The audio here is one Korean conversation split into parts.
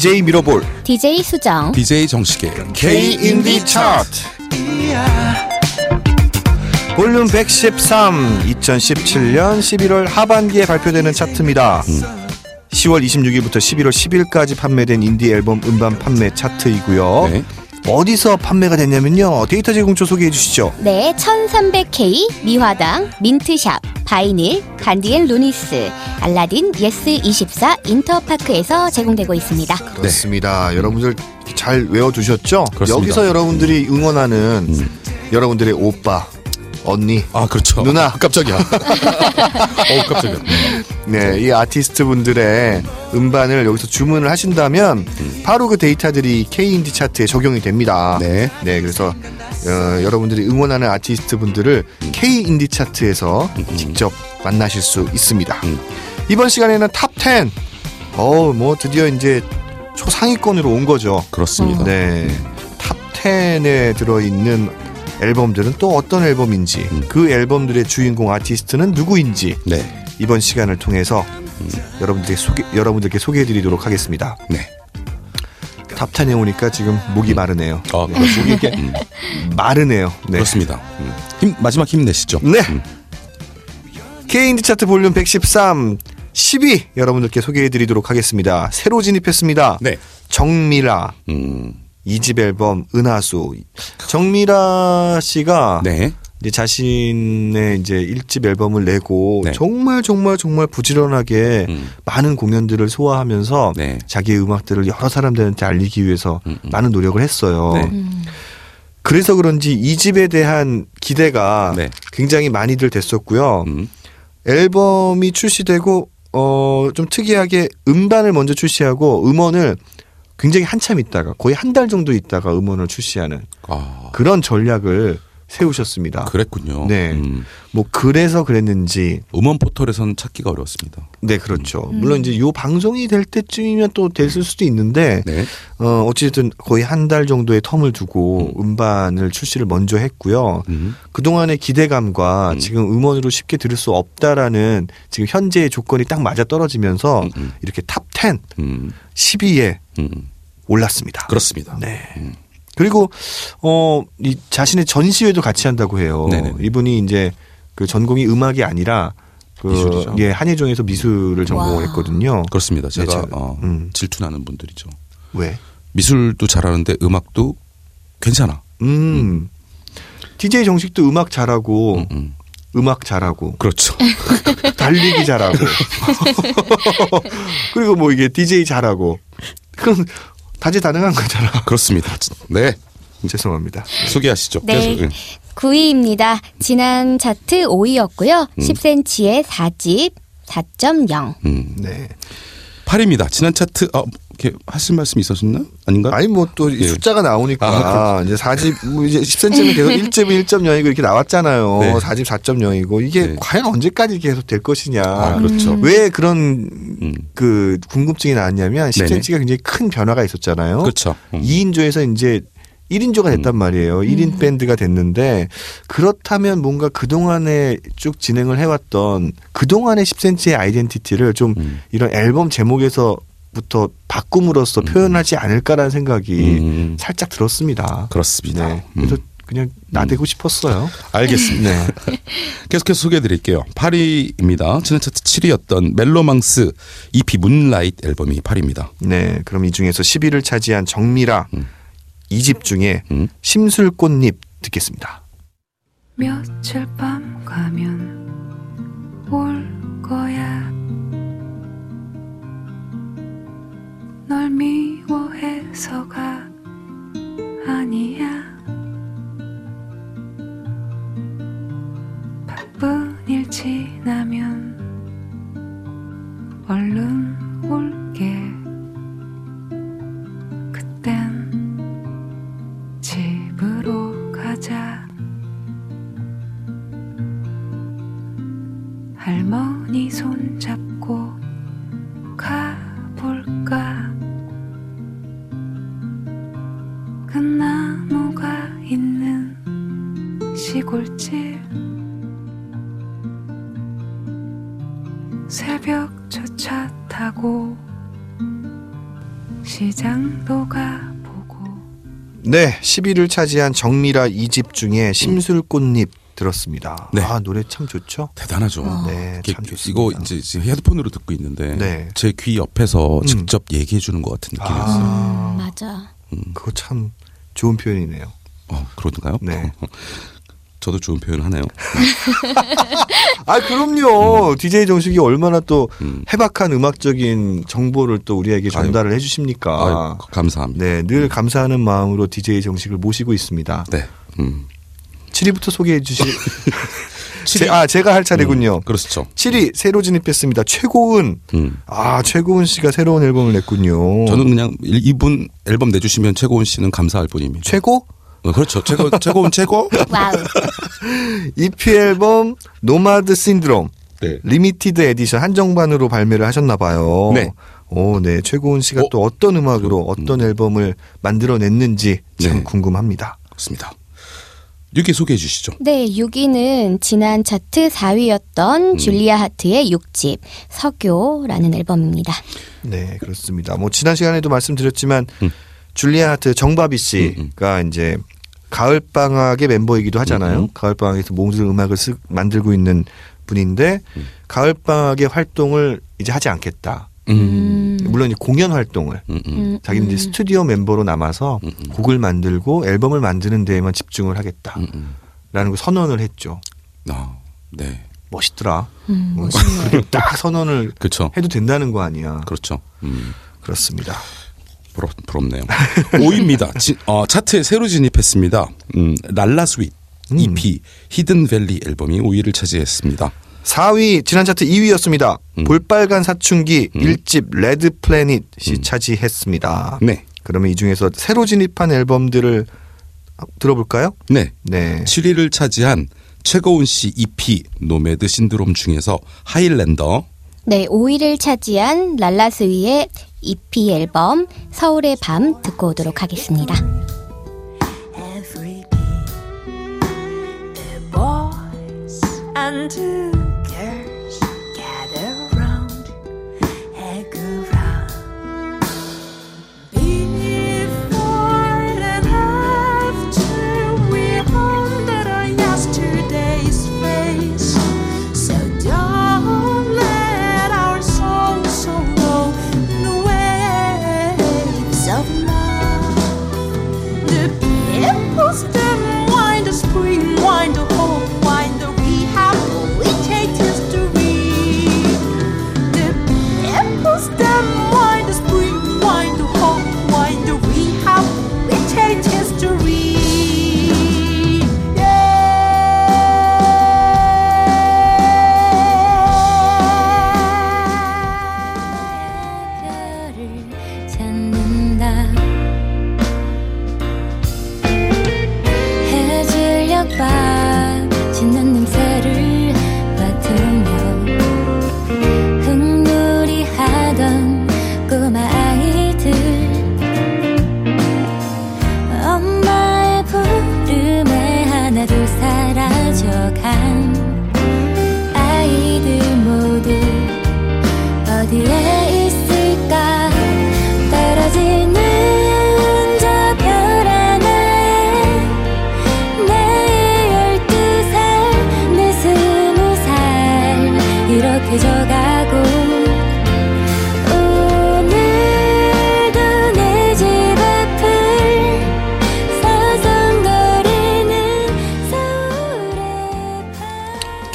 DJ 미러볼 DJ 수정. DJ 정식의 K 인디 차트 볼륨 113 2017년 11월 하반기에 발표되는 차트입니다. 10월 26일부터 11월 10일까지 판매된 인디 앨범 음반 판매 차트이고요. 네. 어디서 판매가 됐냐면요. 데이터 제공처 소개해 주시죠. 네, 1300K, 미화당, 민트샵, 바이닐, 반디앤루니스, 알라딘, 예스24, 인터파크에서 제공되고 있습니다. 그렇습니다. 여러분들 잘 외워두셨죠? 그렇습니다. 여기서 여러분들이 응원하는 여러분들의 오빠, 언니, 아 그렇죠. 누나. 깜짝이야. 어 깜짝이야. 네, 이 아티스트 분들의 음반을 여기서 주문을 하신다면 바로 그 데이터들이 K인디 차트에 적용이 됩니다. 네. 네, 그래서 어, 여러분들이 응원하는 아티스트 분들을 K인디 차트에서 직접 만나실 수 있습니다. 음. 이번 시간에는 top 10. 어, 뭐 드디어 이제 초상위권으로 온 거죠. 그렇습니다. 네. top 10에 들어있는 앨범들은 또 어떤 앨범인지, 음. 그 앨범들의 주인공 아티스트는 누구인지, 네. 이번 시간을 통해서 여러분들께 소개 여러분들께 소개해드리도록 하겠습니다. 네. top 10에 오니까 지금 목이 마르네요. 아 네, 그렇죠. 목이 이렇게 음, 마르네요. 네. 그렇습니다. 음. 힘 마지막 힘내시죠. 네. 음. K인디 차트 볼륨 113 10위 여러분들께 소개해드리도록 하겠습니다. 새로 진입했습니다. 네. 정미라 음. 2집 앨범 은하수. 정미라 씨가 네. 이제 자신의 이제 1집 앨범을 내고 네. 정말 정말 정말 부지런하게 음. 많은 공연들을 소화하면서 네. 자기의 음악들을 여러 사람들한테 알리기 위해서 음, 음. 많은 노력을 했어요. 네. 음. 그래서 그런지 이 집에 대한 기대가 네. 굉장히 많이들 됐었고요. 음. 앨범이 출시되고 어 좀 특이하게 음반을 먼저 출시하고 음원을 굉장히 한참 있다가 거의 한 달 정도 있다가 음원을 출시하는 아 그런 전략을 세우셨습니다. 그랬군요. 네. 음. 뭐 그래서 그랬는지 음원 포털에서는 찾기가 어려웠습니다. 네 그렇죠. 물론 이제 요 방송이 될 때쯤이면 또 됐을 수도 있는데 네. 어 어쨌든 거의 한 달 정도의 텀을 두고 음. 반을 출시를 먼저 했고요. 음. 그동안의 기대감과 음. 지금 음원으로 쉽게 들을 수 없다라는 지금 현재의 조건이 딱 맞아 떨어지면서 음, 음. 이렇게 top 10, 음. 10위에 음. 올랐습니다. 그렇습니다. 네. 음. 그리고 어 이 자신의 전시회도 같이 한다고 해요. 네네. 이분이 이제 그 전공이 음악이 아니라 그 미술이죠. 예, 한예종에서 미술을 전공을 와. 했거든요. 그렇습니다. 네, 제가 저- 어, 음. 질투나는 분들이죠. 왜? 미술도 잘하는데 음악도 괜찮아. 음. DJ 정식도 음악 잘하고 음, 음. 음악 잘하고 그렇죠. 달리기 잘하고 그리고 뭐 이게 DJ 잘하고 그럼 다재다능한 거잖아. 그렇습니다. 네. 죄송합니다. 소개하시죠. 네. 계속. 응. 9위입니다. 지난 차트 5위였고요. 음. 10cm의 4집 4.0. 음. 네. 8위입니다. 지난 차트 아, 이렇게 하실 말씀 있으셨나? 아닌가? 아니 뭐또 예. 숫자가 나오니까 아, 이제 4집 뭐 이제 10cm는 계속 1집 1.0이고 이렇게 나왔잖아요. 네. 4집 4.0이고 이게 네. 과연 언제까지 계속 될 것이냐. 아, 그렇죠. 음. 왜 그런 음. 그 궁금증이 나왔냐면 네네. 10cm가 굉장히 큰 변화가 있었잖아요. 그렇죠. 음. 2인조에서 이제 1인조가 됐단 말이에요. 1인 밴드가 됐는데 그렇다면 뭔가 그동안에 쭉 진행을 해왔던 그동안의 10cm의 아이덴티티를 좀 음. 이런 앨범 제목에서 부터 바꿈으로써 표현하지 않을까라는 생각이 음. 살짝 들었습니다. 그렇습니다. 네. 그래서 음. 그냥 나대고 싶었어요. 알겠습니다. 네. 계속해서 소개해 드릴게요. 8위입니다. 지난 차트 7위였던 멜로망스 EP 문라이트 앨범이 8위입니다. 네. 그럼 이 중에서 10위를 차지한 정미라 음. 이집 중에 음. 심술꽃잎 듣겠습니다. 며칠 밤 가면 서가 아니야. 바쁜 일 지나면 얼른 올게 새벽 저차 타고 시장도 가보고 네, 10위를 차지한 정미라 2집 중에 심술꽃잎 들었습니다. 네. 아, 노래 참 좋죠? 대단하죠. 네, 이게 참 좋습니다. 이거 이제 지금 헤드폰으로 듣고 있는데 네. 제귀 옆에서 음. 직접 얘기해 주는 것 같은 느낌이었어요. 아. 음, 맞아. 그거 참 좋은 표현이네요. 어, 그런가요? 네. 저도 좋은 표현 하네요. 아, 그럼요. DJ 정식이 얼마나 또 음. 해박한 음악적인 정보를 또 우리에게 전달을 해주십니까? 아유, 감사합니다. 네, 늘 감사하는 마음으로 DJ 정식을 모시고 있습니다. 네. 음. 7위부터 소개해 주실. 칠위. 제, 아, 제가 할 차례군요. 음, 그렇죠. 7위 새로 진입했습니다. 최고은. 음. 아, 최고은 씨가 새로운 앨범을 냈군요. 저는 그냥 일- 이분 앨범 내주시면 최고원 씨는 감사할 뿐입니다. 최고? 어, 그렇죠. 최고 최고은 최고. Wow. EP 앨범 Nomad Syndrome 네. limited edition 한정판으로 발매를 하셨나 봐요. 네. 오, 네. 최고은 씨가 어? 또 어떤 음악으로 어떤 앨범을 만들어냈는지 참 네. 궁금합니다. 그렇습니다. 6위 소개해 주시죠. 네, 6위는 지난 차트 4위였던 줄리아 하트의 6집 서교라는 앨범입니다. 네, 그렇습니다. 뭐 지난 시간에도 말씀드렸지만 음. 줄리아 하트 정바비 씨가 이제 가을 방학의 멤버이기도 하잖아요. 음, 음. 가을 방학에서 모든 음악을 쓱 만들고 있는 분인데 음. 가을 방학의 활동을 이제 하지 않겠다. 음. 물론 이 공연 활동을 음, 음. 음, 자기는 이제 음. 스튜디오 멤버로 남아서 음, 음. 곡을 만들고 앨범을 만드는 데에만 집중을 하겠다라는 음, 음. 거 선언을 했죠. 아, 네. 멋있더라. 음, 뭐 딱 선언을 그렇죠. 해도 된다는 거 아니야. 그렇죠. 음. 그렇습니다. 부럽, 부럽네요. 5위입니다. 지, 어, 차트에 새로 진입했습니다. 음, 랄라 스윗 음. EP Hidden Valley 앨범이 5위를 차지했습니다. 4위 지난 차트 2위였습니다. 음. 볼빨간 사춘기 음. 일 1집 Red Planet이 음. 차지했습니다. 네. 그러면 이 중에서 새로 진입한 앨범들을 들어볼까요? 네. 네. 7위를 차지한 최고은 씨 EP Nomad Syndrome 중에서 하일랜더 네, 5위를 차지한 랄라스위의 EP 앨범 서울의 밤 듣고 오도록 하겠습니다. Of love.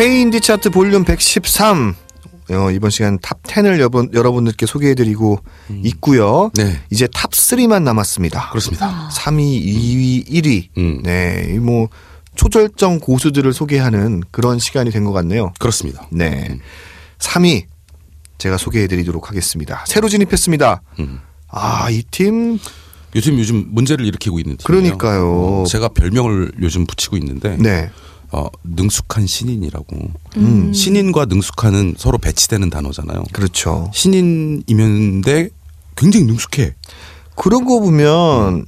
K인디 차트 볼륨 113. 어, 이번 시간 top 10을 여러분, 여러분들께 소개해드리고 있고요. 네. 이제 top 3만 남았습니다. 그렇습니다. 3위, 2위, 1위. 음. 네, 이뭐 초절정 고수들을 소개하는 그런 시간이 된 것 같네요. 그렇습니다. 네. 3위 제가 소개해드리도록 하겠습니다. 새로 진입했습니다. 음. 아, 이 팀 요즘 요즘 문제를 일으키고 있는 팀이에요. 그러니까요. 어, 제가 별명을 요즘 붙이고 있는데 네. 어, 능숙한 신인이라고. 음. 신인과 능숙한은 서로 배치되는 단어잖아요. 그렇죠. 신인이면데 굉장히 능숙해. 그런 거 보면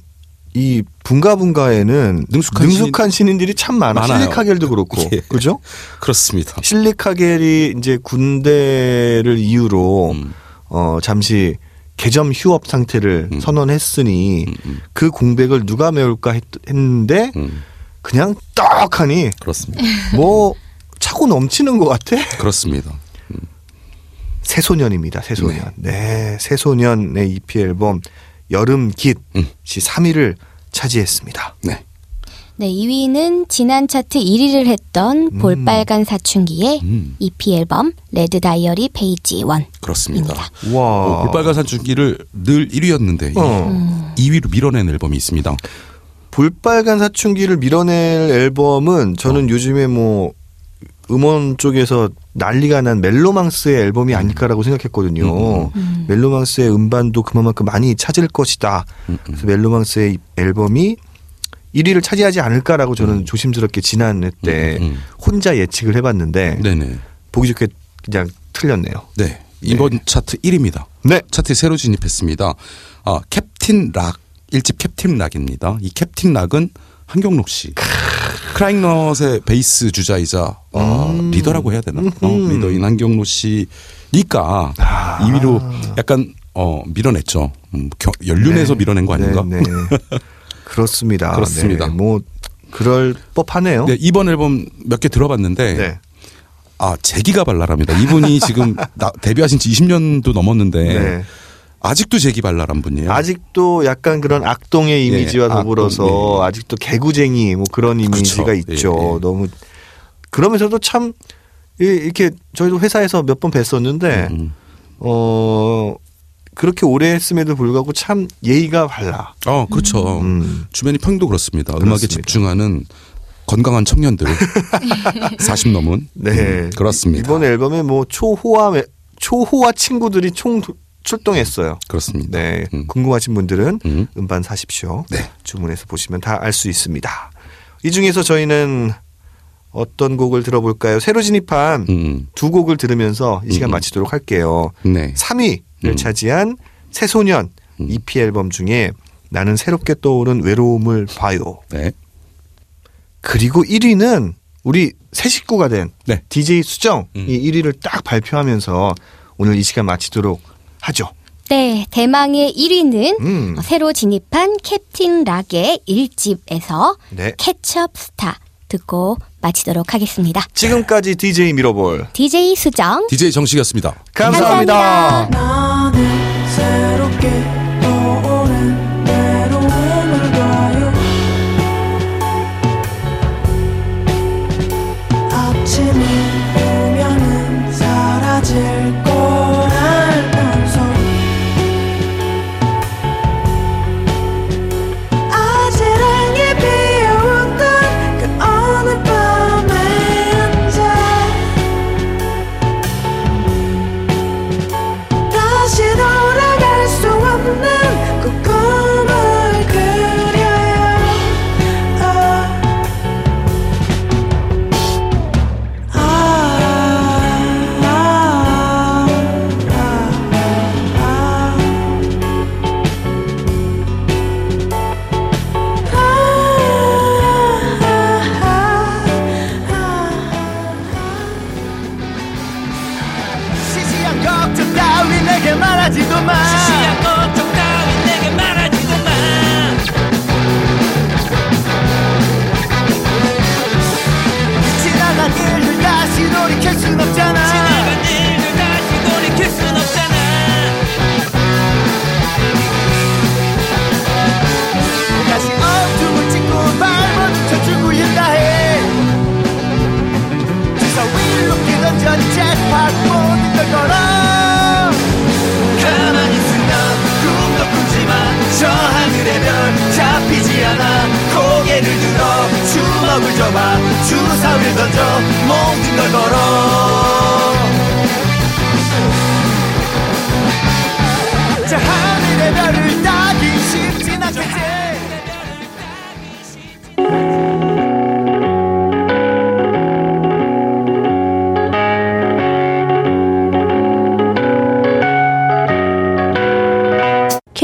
이 분가 분가에는 능숙한 능숙한 신인 들이 참 많아. 많아요. 실리카겔도 그렇고. 예. 그죠? 그렇습니다. 실리카겔이 이제 군대를 이유로 음. 어 잠시 개점 휴업 상태를 음. 선언했으니 음. 그 공백을 누가 메울까 했, 했는데 음, 그냥 떡하니 그렇습니다. 뭐 차고 넘치는 것 같아. 그렇습니다. 새소년입니다. 새소년. 네, 새소년의 EP 앨범 여름 깃이 음. 3위를 차지했습니다. 네. 네, 2위는 지난 차트 1위를 했던 볼빨간 사춘기의 음. EP 앨범 Red Diary Page 1. 그렇습니다. 와. 어, 볼빨간 사춘기를 늘 1위였는데 어. 2위로 밀어낸 앨범이 있습니다. 볼빨간 사춘기를 밀어낼 앨범은 저는 요즘에 뭐 음원 쪽에서 난리가 난 멜로망스의 앨범이 아닐까라고 생각했거든요. 음. 멜로망스의 음반도 그만큼 많이 찾을 것이다. 음, 음. 그래서 멜로망스의 앨범이 1위를 차지하지 않을까라고 저는 조심스럽게 지난해 때 음, 음. 혼자 예측을 해봤는데 네네. 보기 좋게 그냥 틀렸네요. 네. 이번 차트 1위입니다. 네. 차트에 새로 진입했습니다. 아, 캡틴 락. 1집 캡틴 락입니다. 이 캡틴 락은 한경록 씨. 크라잉넛의 베이스 주자이자 어, 음. 리더라고 해야 되나? 어, 음흠. 리더인 한경록 씨니까 아. 2위로 약간 어, 밀어냈죠. 음, 겨- 연륜에서 밀어낸 거 아닌가? 네, 네. 그렇습니다. 그렇습니다. 네, 뭐 그럴 법하네요. 네, 이번 앨범 몇 개 들어봤는데 네. 아 재기가 발랄합니다. 이분이 지금 나- 데뷔하신 지 20년도 넘었는데 네. 아직도 재기 발랄한 분이에요. 아직도 약간 그런 악동의 이미지와 예, 더불어서 악동, 예. 아직도 개구쟁이 뭐 그런 이미지가 그렇죠. 있죠. 예, 예. 너무 그러면서도 참 이- 이렇게 저희도 회사에서 몇 번 뵀었는데 음. 어 그렇게 오래 했음에도 불구하고 참 예의가 발라. 어 그렇죠. 음. 주변이 평도 그렇습니다. 음악에 그렇습니다. 집중하는 건강한 청년들 40 넘은 네. 음, 그렇습니다. 이번 앨범에 뭐 초호화 매- 초호화 친구들이 총 도- 출동했어요. 그렇습니다. 네. 음. 궁금하신 분들은 음. 음반 사십시오. 네. 주문해서 보시면 다 알 수 있습니다. 이 중에서 저희는 어떤 곡을 들어볼까요? 새로 진입한 음. 두 곡을 들으면서 이 시간 음. 마치도록 할게요. 네. 3위를 음. 차지한 새소년 음. EP 앨범 중에 나는 새롭게 떠오른 외로움을 봐요. 네. 그리고 1위는 우리 새 식구가 된 네. DJ 수정이 음. 1위를 딱 발표하면서 오늘 이 시간 마치도록 하죠. 네, 대망의 1위는 음. 새로 진입한 캡틴 락의 1집에서 네. 캐첩 스타 듣고 마치도록 하겠습니다. 지금까지 DJ 미러볼 DJ 수정 DJ 정식이었습니다. 감사합니다. 감사합니다.